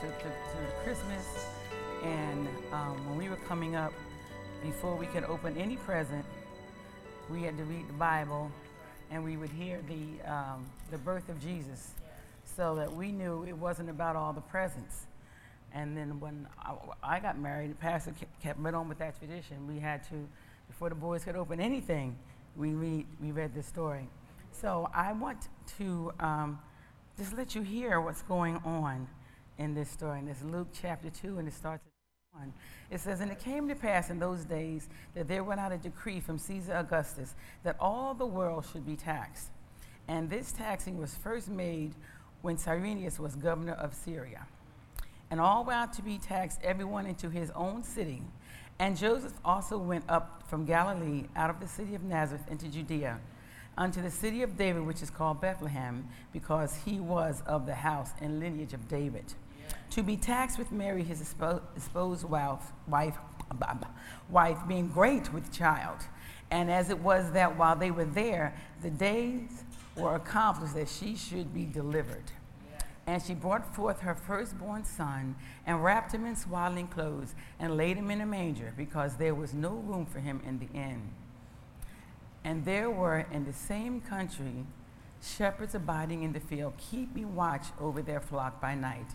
to, to, to, Christmas. And um, when we were coming up, before we could open any present, we had to read the Bible and we would hear the, um, the birth of Jesus so that we knew it wasn't about all the presents. And then when I, got married, the pastor kept right on with that tradition. We had to, before the boys could open anything, we, read, we read this story. So I want to um, just let you hear what's going on in this story. And it's Luke chapter 2, and it starts at 1. It says, And it came to pass in those days that there went out a decree from Caesar Augustus that all the world should be taxed. And this taxing was first made when Cyrenius was governor of Syria. And all were out to be taxed, everyone into his own city. And Joseph also went up from Galilee out of the city of Nazareth into Judea unto the city of David, which is called Bethlehem, because he was of the house and lineage of David. To be taxed with Mary, his espoused wife, wife, wife, being great with child. And as it was that while they were there, the days were accomplished that she should be delivered. And she brought forth her firstborn son and wrapped him in swaddling clothes and laid him in a manger because there was no room for him in the inn. And there were in the same country shepherds abiding in the field, keeping watch over their flock by night.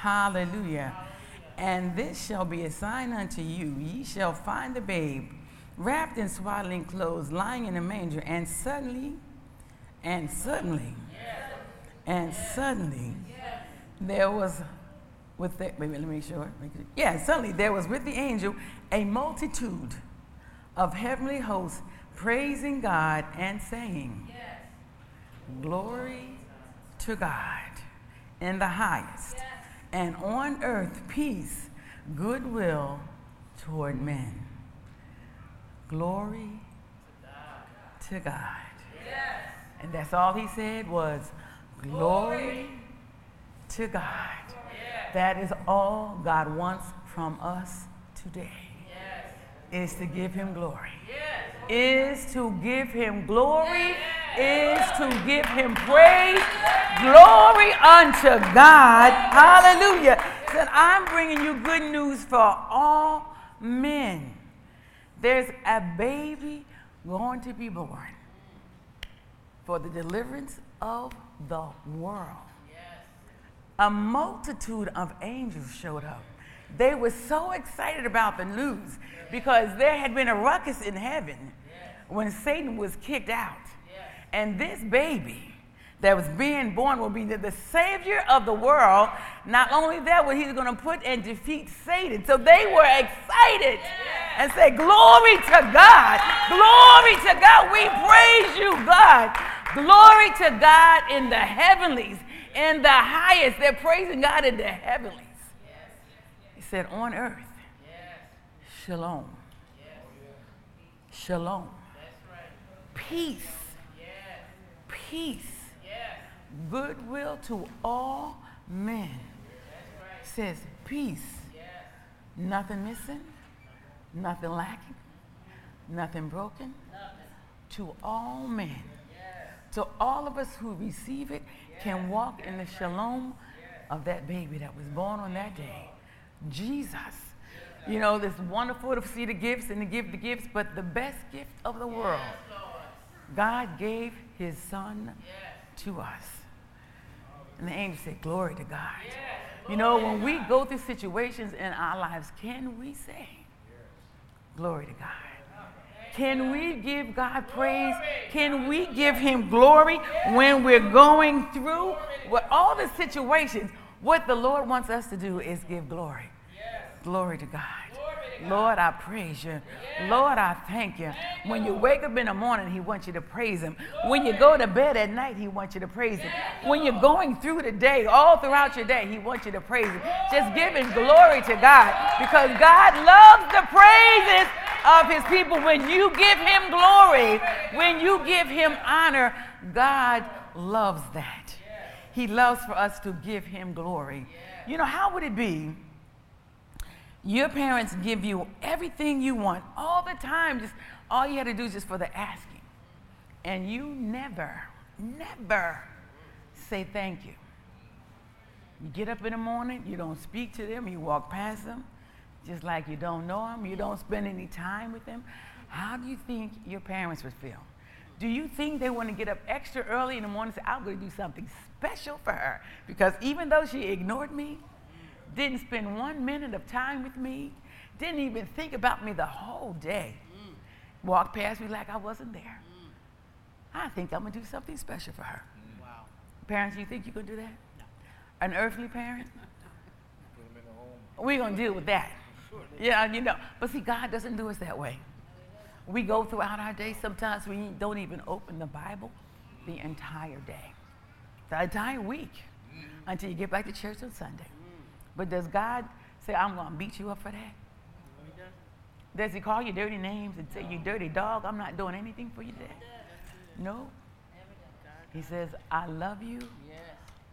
Hallelujah. And this shall be a sign unto you. Ye shall find the babe wrapped in swaddling clothes, lying in a manger. And suddenly, and suddenly, and suddenly, there was with the, wait, let me make sure. Yeah, suddenly there was with the angel a multitude of heavenly hosts praising God and saying, yes. Glory to God in the highest, yes. And on earth peace, goodwill toward men. Glory to God. Yes. And that's all he said was, Glory to God. That is all God wants from us today, is to give him glory is to give him glory, is to give him praise. Glory unto God. Hallelujah. Said, I'm bringing you good news for all men. There's a baby going to be born for the deliverance of the world. A multitude of angels showed up. They were so excited about the news because there had been a ruckus in heaven when Satan was kicked out. And this baby that was being born will be the, savior of the world. Not only that, but he's going to put and defeat Satan. So they were excited and said, Glory to God. Glory to God. We praise you, God. Glory to God in the heavenlies, in the highest. They're praising God in the heavenlies. Said, On earth, yes. shalom. Yes. Shalom peace. Peace. Goodwill to all men. Says peace. Nothing missing, nothing lacking, nothing broken. To all men. So all of us who receive it can walk in the shalom of that baby that was born on that day. Jesus. You know, it's wonderful to see the gifts and to give the gifts, but the best gift of the world God gave his son to us. And the angel said, Glory to God. You know, when we go through situations in our lives, can we say, Glory to God? Can we give God praise? Can we give Him glory when we're going through what all the situations? What the Lord wants us to do is give glory. Glory to God. Lord, I praise you. Lord, I thank you. When you wake up in the morning, He wants you to praise Him. When you go to bed at night, He wants you to praise Him. When you're going through the day, all throughout your day, He wants you to praise Him. Just giving glory to God because God loves the praises of His people. When you give Him glory, when you give Him honor, God loves that. He loves for us to give Him glory. You know, how would it be? Your parents give you everything you want all the time. Just all you had to do is just for the asking. And you never, never say thank you. You get up in the morning, you don't speak to them, you walk past them, just like you don't know them, you don't spend any time with them. How do you think your parents would feel? Do you think they want to get up extra early in the morning and say, I'm going to do something special for her? Because even though she ignored me, didn't spend one minute of time with me, didn't even think about me the whole day. Mm. Walked past me like I wasn't there. Mm. I think I'm going to do something special for her. Mm. Wow. Parents, you think you can do that? No. An earthly parent? We're going to deal with that. Yeah, you know. But see, God doesn't do us that way. We go throughout our day. Sometimes we don't even open the Bible the entire day, the entire week, until you get back to church on Sunday. But does God say, I'm going to beat you up for that? Does he call you dirty names and say, you dirty dog, I'm not doing anything for you today? No. He says, I love you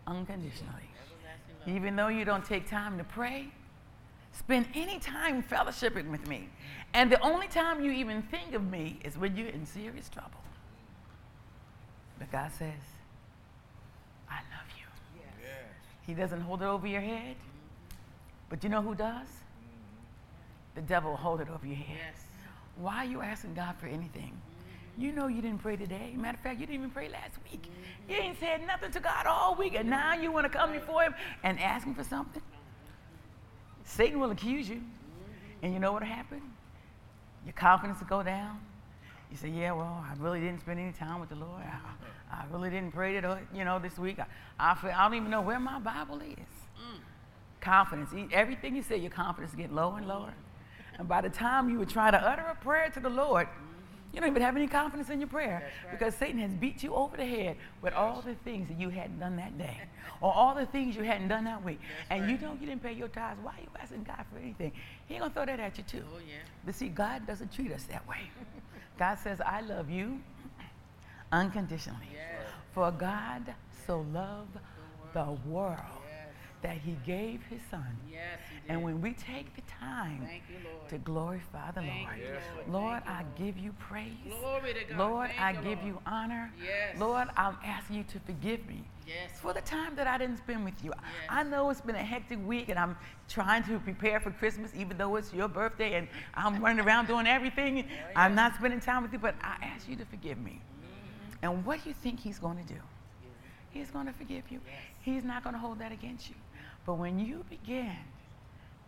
unconditionally. Even though you don't take time to pray, spend any time fellowshipping with me. And the only time you even think of me is when you're in serious trouble. But God says, I love you. Yes. He doesn't hold it over your head. But you know who does? The devil will hold it over your head. Yes. Why are you asking God for anything? You know you didn't pray today. Matter of fact, you didn't even pray last week. You ain't said nothing to God all week, and now you want to come before Him and ask Him for something? Satan will accuse you. And you know what will happen? Your confidence will go down. You say, yeah, well, I really didn't spend any time with the Lord. I, I really didn't pray, to, you know, this week. I, I, I don't even know where my Bible is confidence. Everything you say, your confidence get lower and lower. And by the time you would try to utter a prayer to the Lord, you don't even have any confidence in your prayer right. because Satan has beat you over the head with all the things that you hadn't done that day or all the things you hadn't done that week. That's and right. you know you didn't pay your tithes. Why are you asking God for anything? He ain't going to throw that at you, too. Oh, yeah. But see, God doesn't treat us that way. God says, I love you unconditionally. Yes. For God so loved the world, the world that he gave his son. Yes, and when we take the time you, to glorify the Thank Lord, you, Lord, Lord I you, give you praise. Lord, Thank I give Lord. you honor. Yes. Lord, I'm asking you to forgive me yes. for the time that I didn't spend with you. Yes. I know it's been a hectic week and I'm trying to prepare for Christmas, even though it's your birthday and I'm running around doing everything. Oh, I'm not spending time with you, but I ask you to forgive me. Mm-hmm. And what do you think he's going to do? He's going to forgive you. He's not going to hold that against you. But when you begin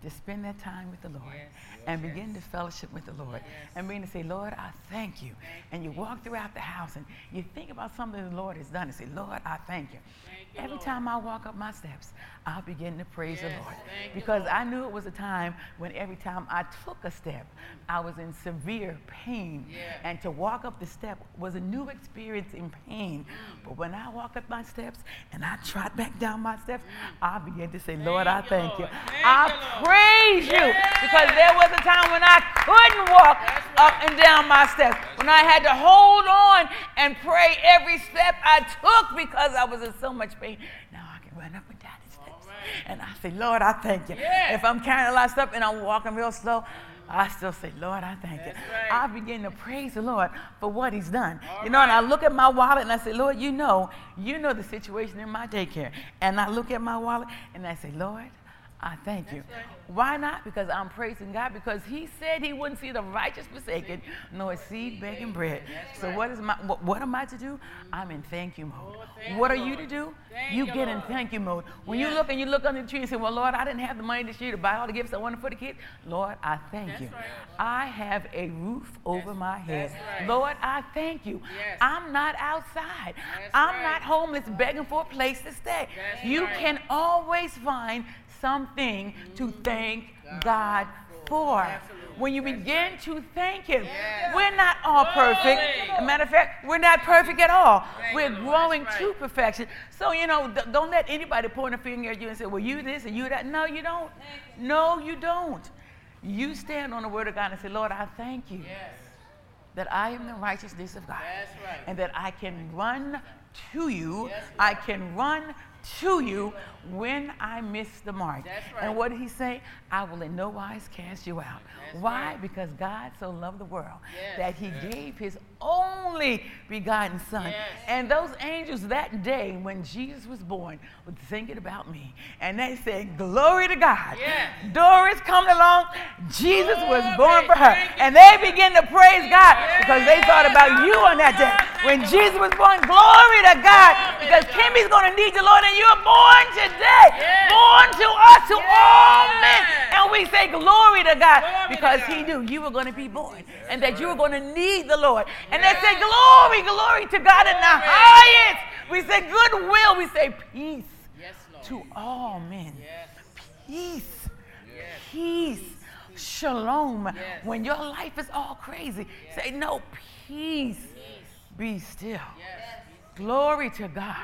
to spend that time with the Lord yes, and yes. begin to fellowship with the Lord yes. and begin to say, Lord, I thank you. Thank and you walk throughout the house and you think about something the Lord has done and say, Lord, I thank you. Thank you Every Lord. time I walk up my steps, I begin to praise the Lord. Because you, I knew it was a time when every time I took a step, I was in severe pain. And to walk up the step was a new experience in pain. Mm. But when I walk up my steps and I trot back down my steps, mm. I begin to say, Lord, I thank you. I praise you because there was a time when I couldn't walk up and down my steps, when I had to hold on and pray every step I took because I was in so much pain. Now I can run up and down the steps. And I say, Lord, I thank you. If I'm carrying a lot of stuff and I'm walking real slow, I still say, Lord, I thank That's you. Right. I begin to praise the Lord for what He's done. All you know, right. and I look at my wallet and I say, Lord, you know, you know the situation in my daycare. And I look at my wallet and I say, Lord, I thank you. Right. Why not? Because I'm praising God because He said He wouldn't see the righteous forsaken, nor seed begging bread. That's so right. what is my what, what, am I to do? I'm in thank you mode. Oh, thank what are you to do? Thank you, get in thank you mode. When yes. you look and you look under the tree and say, Well, Lord, I didn't have the money this year to buy all the gifts I wanted for the kids. Lord, I thank That's you. Right. I have a roof over my head. Lord, I thank you. Yes. I'm not outside. I'm not homeless begging for a place to stay. you can always find something to thank God for. when you begin to thank Him. We're not all perfect. As a matter of fact, we're not perfect at all. We're growing to perfection. So, you know, don't let anybody point a finger at you and say, well, you this and you that. No, you don't. No, you don't. You stand on the word of God and say, Lord, I thank you. That I am the righteousness of God. Right. And that I can run to you. Yes, I can run to you when I miss the mark. Right. And what did he say? I will in no wise cast you out. That's Why? Right. Because God so loved the world yes. that he yes. gave his only begotten son. And those angels that day when Jesus was born were thinking about me. And they said, Glory to God. Doris coming along. Jesus was born for her. And they began to praise God because they thought about you on that day. When Jesus was born, glory to God. Because Kimmy's going to need the Lord and you're born today. Born to us, to all men. And we say glory to God because he knew you were going to be born and that you were going to need the Lord. And they say glory, glory to God in the highest. We say goodwill. We say peace to all men. Peace. Peace. Shalom. When your life is all crazy, say no, peace. Be still. Glory to God.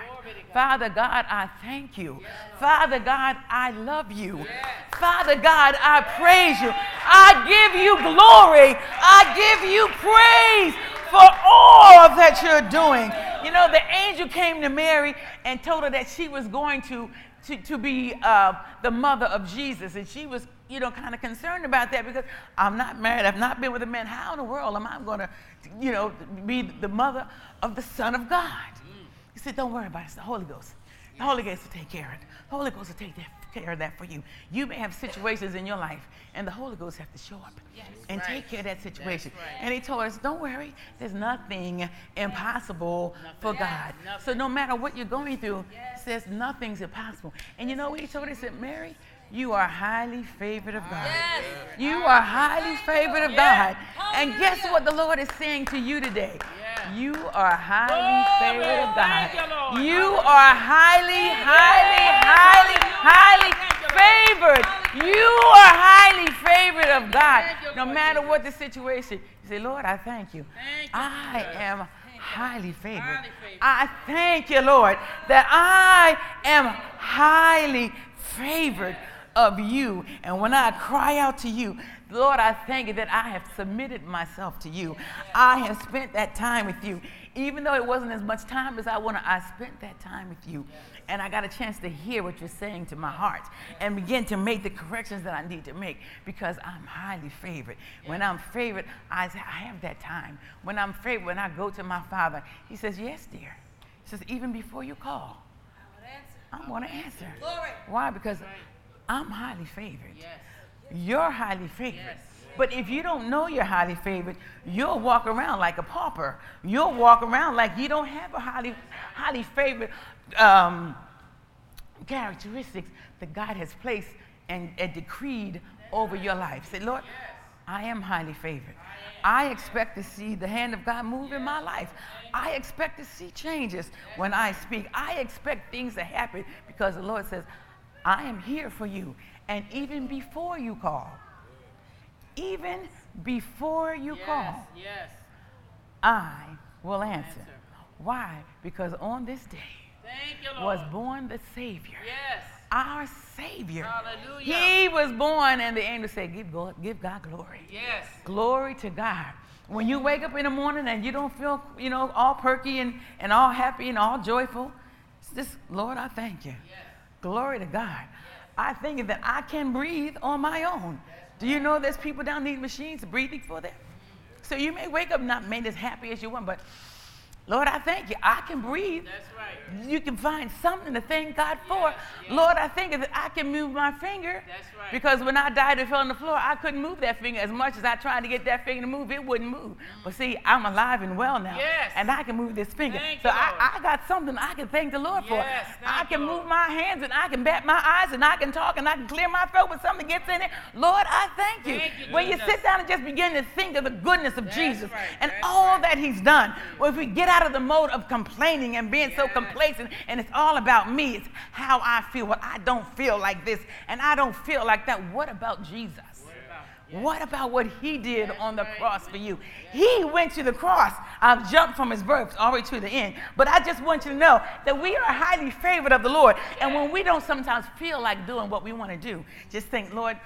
Father God, I thank you. Father God, I love you. Father God, I praise you. I give you glory. I give you praise for all that you're doing. You know, the angel came to Mary and told her that she was going to, to, to be uh, the mother of Jesus. And she was, you know, kind of concerned about that because I'm not married. I've not been with a man. How in the world am I going to, you know, be the mother of the Son of God? He said, Don't worry about it. It's the Holy Ghost. The Holy Ghost will take care of it. The Holy Ghost will take care of that for you. You may have situations in your life, and the Holy Ghost have to show up yes, and right. take care of that situation. Right. And he told us, don't worry, there's nothing impossible nothing. for God. Nothing. So no matter what you're going through, yes. says nothing's impossible. And you know what he told us? He said, Mary, you are highly favored of God. Yes. You are highly favored of God. And guess what the Lord is saying to you today? Yes. You are highly favored of God. You are highly, highly, highly, highly favored. You are highly favored of God. No matter what the situation, you say, Lord, I thank you. I am highly favored. I thank you, Lord, that I am highly favored of you. And when I cry out to you, Lord, I thank you that I have submitted myself to you. I have spent that time with you. Even though it wasn't as much time as I wanted, I spent that time with you. And I got a chance to hear what you're saying to my heart and begin to make the corrections that I need to make because I'm highly favored. When I'm favored, I, I have that time. When I'm favored, when I go to my father, he says, Yes, dear. He says, Even before you call, I'm going to answer. Why? Because I'm highly favored. Yes. You're highly favored. Yes. But if you don't know you're highly favored, you'll walk around like a pauper. You'll walk around like you don't have a highly, highly favored um, characteristics that God has placed and, and decreed over your life. Say, Lord, I am highly favored. I expect to see the hand of God move in my life. I expect to see changes when I speak. I expect things to happen because the Lord says, I am here for you. And even before you call, even before you yes, call, yes. I will answer. answer. Why? Because on this day you, was born the Savior. Yes. Our Savior. Hallelujah. He was born, and the angel said, give God, give God glory. Yes. Glory to God. When you wake up in the morning and you don't feel, you know, all perky and, and all happy and all joyful, it's just, Lord, I thank you. Yes. Glory to God. I think that I can breathe on my own. Do you know there's people down need machines breathing for them? So you may wake up not made as happy as you want, but Lord, I thank you. I can breathe. That's right. You can find something to thank God for. Yes, yes. Lord, I thank you that I can move my finger. That's right. Because when I died and fell on the floor, I couldn't move that finger as much as I tried to get that finger to move. It wouldn't move. Mm. But see, I'm alive and well now. Yes. And I can move this finger. Thank so you, I, I, got something I can thank the Lord yes, for. I can you, move my hands and I can bat my eyes and I can talk and I can clear my throat when something gets in it. Lord, I thank you. Thank you when you sit down and just begin to think of the goodness of That's Jesus right. and That's all right. that He's done. Well, if we get out of the mode of complaining and being so complacent and it's all about me. It's how I feel. Well, I don't feel like this and I don't feel like that. What about Jesus? What about what he did on the cross for you? He went to the cross. I've jumped from his birth all the way to the end. But I just want you to know that we are highly favored of the Lord. And when we don't sometimes feel like doing what we want to do, just think, Lord,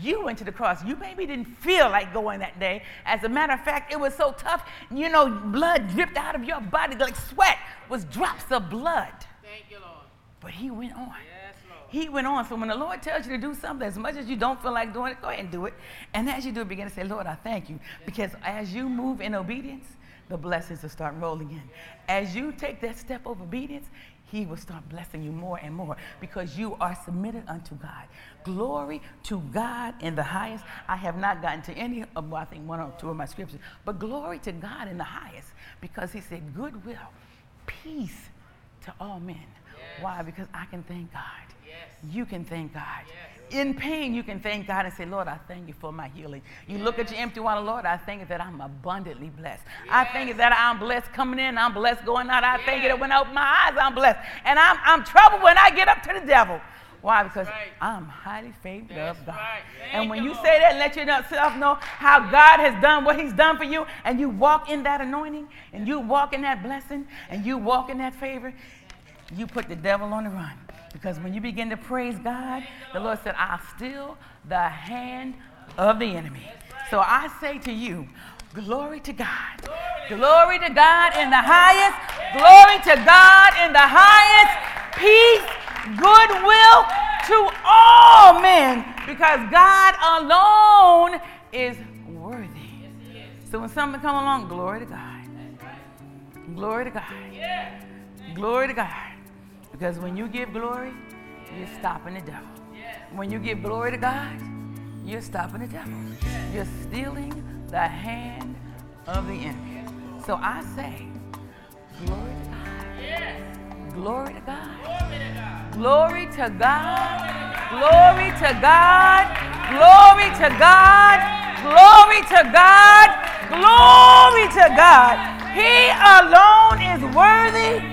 you went to the cross. You maybe didn't feel like going that day. As a matter of fact, it was so tough, you know, blood dripped out of your body like sweat was drops of blood. Thank you, Lord. But he went on. Yes, Lord. He went on. So when the Lord tells you to do something, as much as you don't feel like doing it, go ahead and do it. And as you do it, begin to say, Lord, I thank you. Because as you move in obedience, the blessings will start rolling in. As you take that step of obedience, he will start blessing you more and more because you are submitted unto God. Glory to God in the highest. I have not gotten to any of, well, I think one or two of my scriptures, but glory to God in the highest because he said, goodwill, peace to all men. Yes. Why? Because I can thank God. Yes. You can thank God. Yes. In pain, you can thank God and say, Lord, I thank you for my healing. You look at your empty water, Lord, I thank you that I'm abundantly blessed. I thank you that I'm blessed coming in, I'm blessed going out. I thank you that when I open my eyes, I'm blessed. And I'm, I'm troubled when I get up to the devil. Why? Because right. I'm highly favored That's of God. right. And when you, you Lord. say that, let yourself know how God has done what He's done for you, and you walk in that anointing, and you walk in that blessing, and you walk in that favor, you put the devil on the run. Because when you begin to praise God, the Lord said, I'll still the hand of the enemy. So I say to you, glory to God. Glory to God in the highest. Glory to God in the highest. Peace, goodwill to all men. Because God alone is worthy. So when something come along, glory to God. Glory to God. Glory to God. Because when you give glory, you're stopping the devil. When you give glory to God, you're stopping the devil. You're stealing the hand of the enemy. So I say, glory to God. Glory to God. Glory to God. Glory to God. Glory to God. Glory to God. Glory to God. He alone is worthy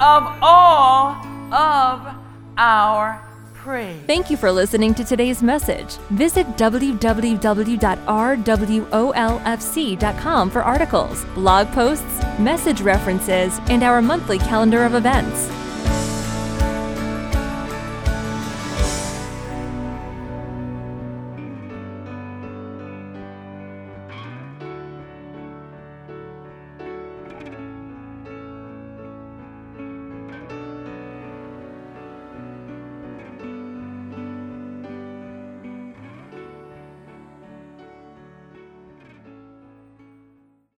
of all of our praise. Thank you for listening to today's message. Visit www.rwolfc.com for articles, blog posts, message references, and our monthly calendar of events.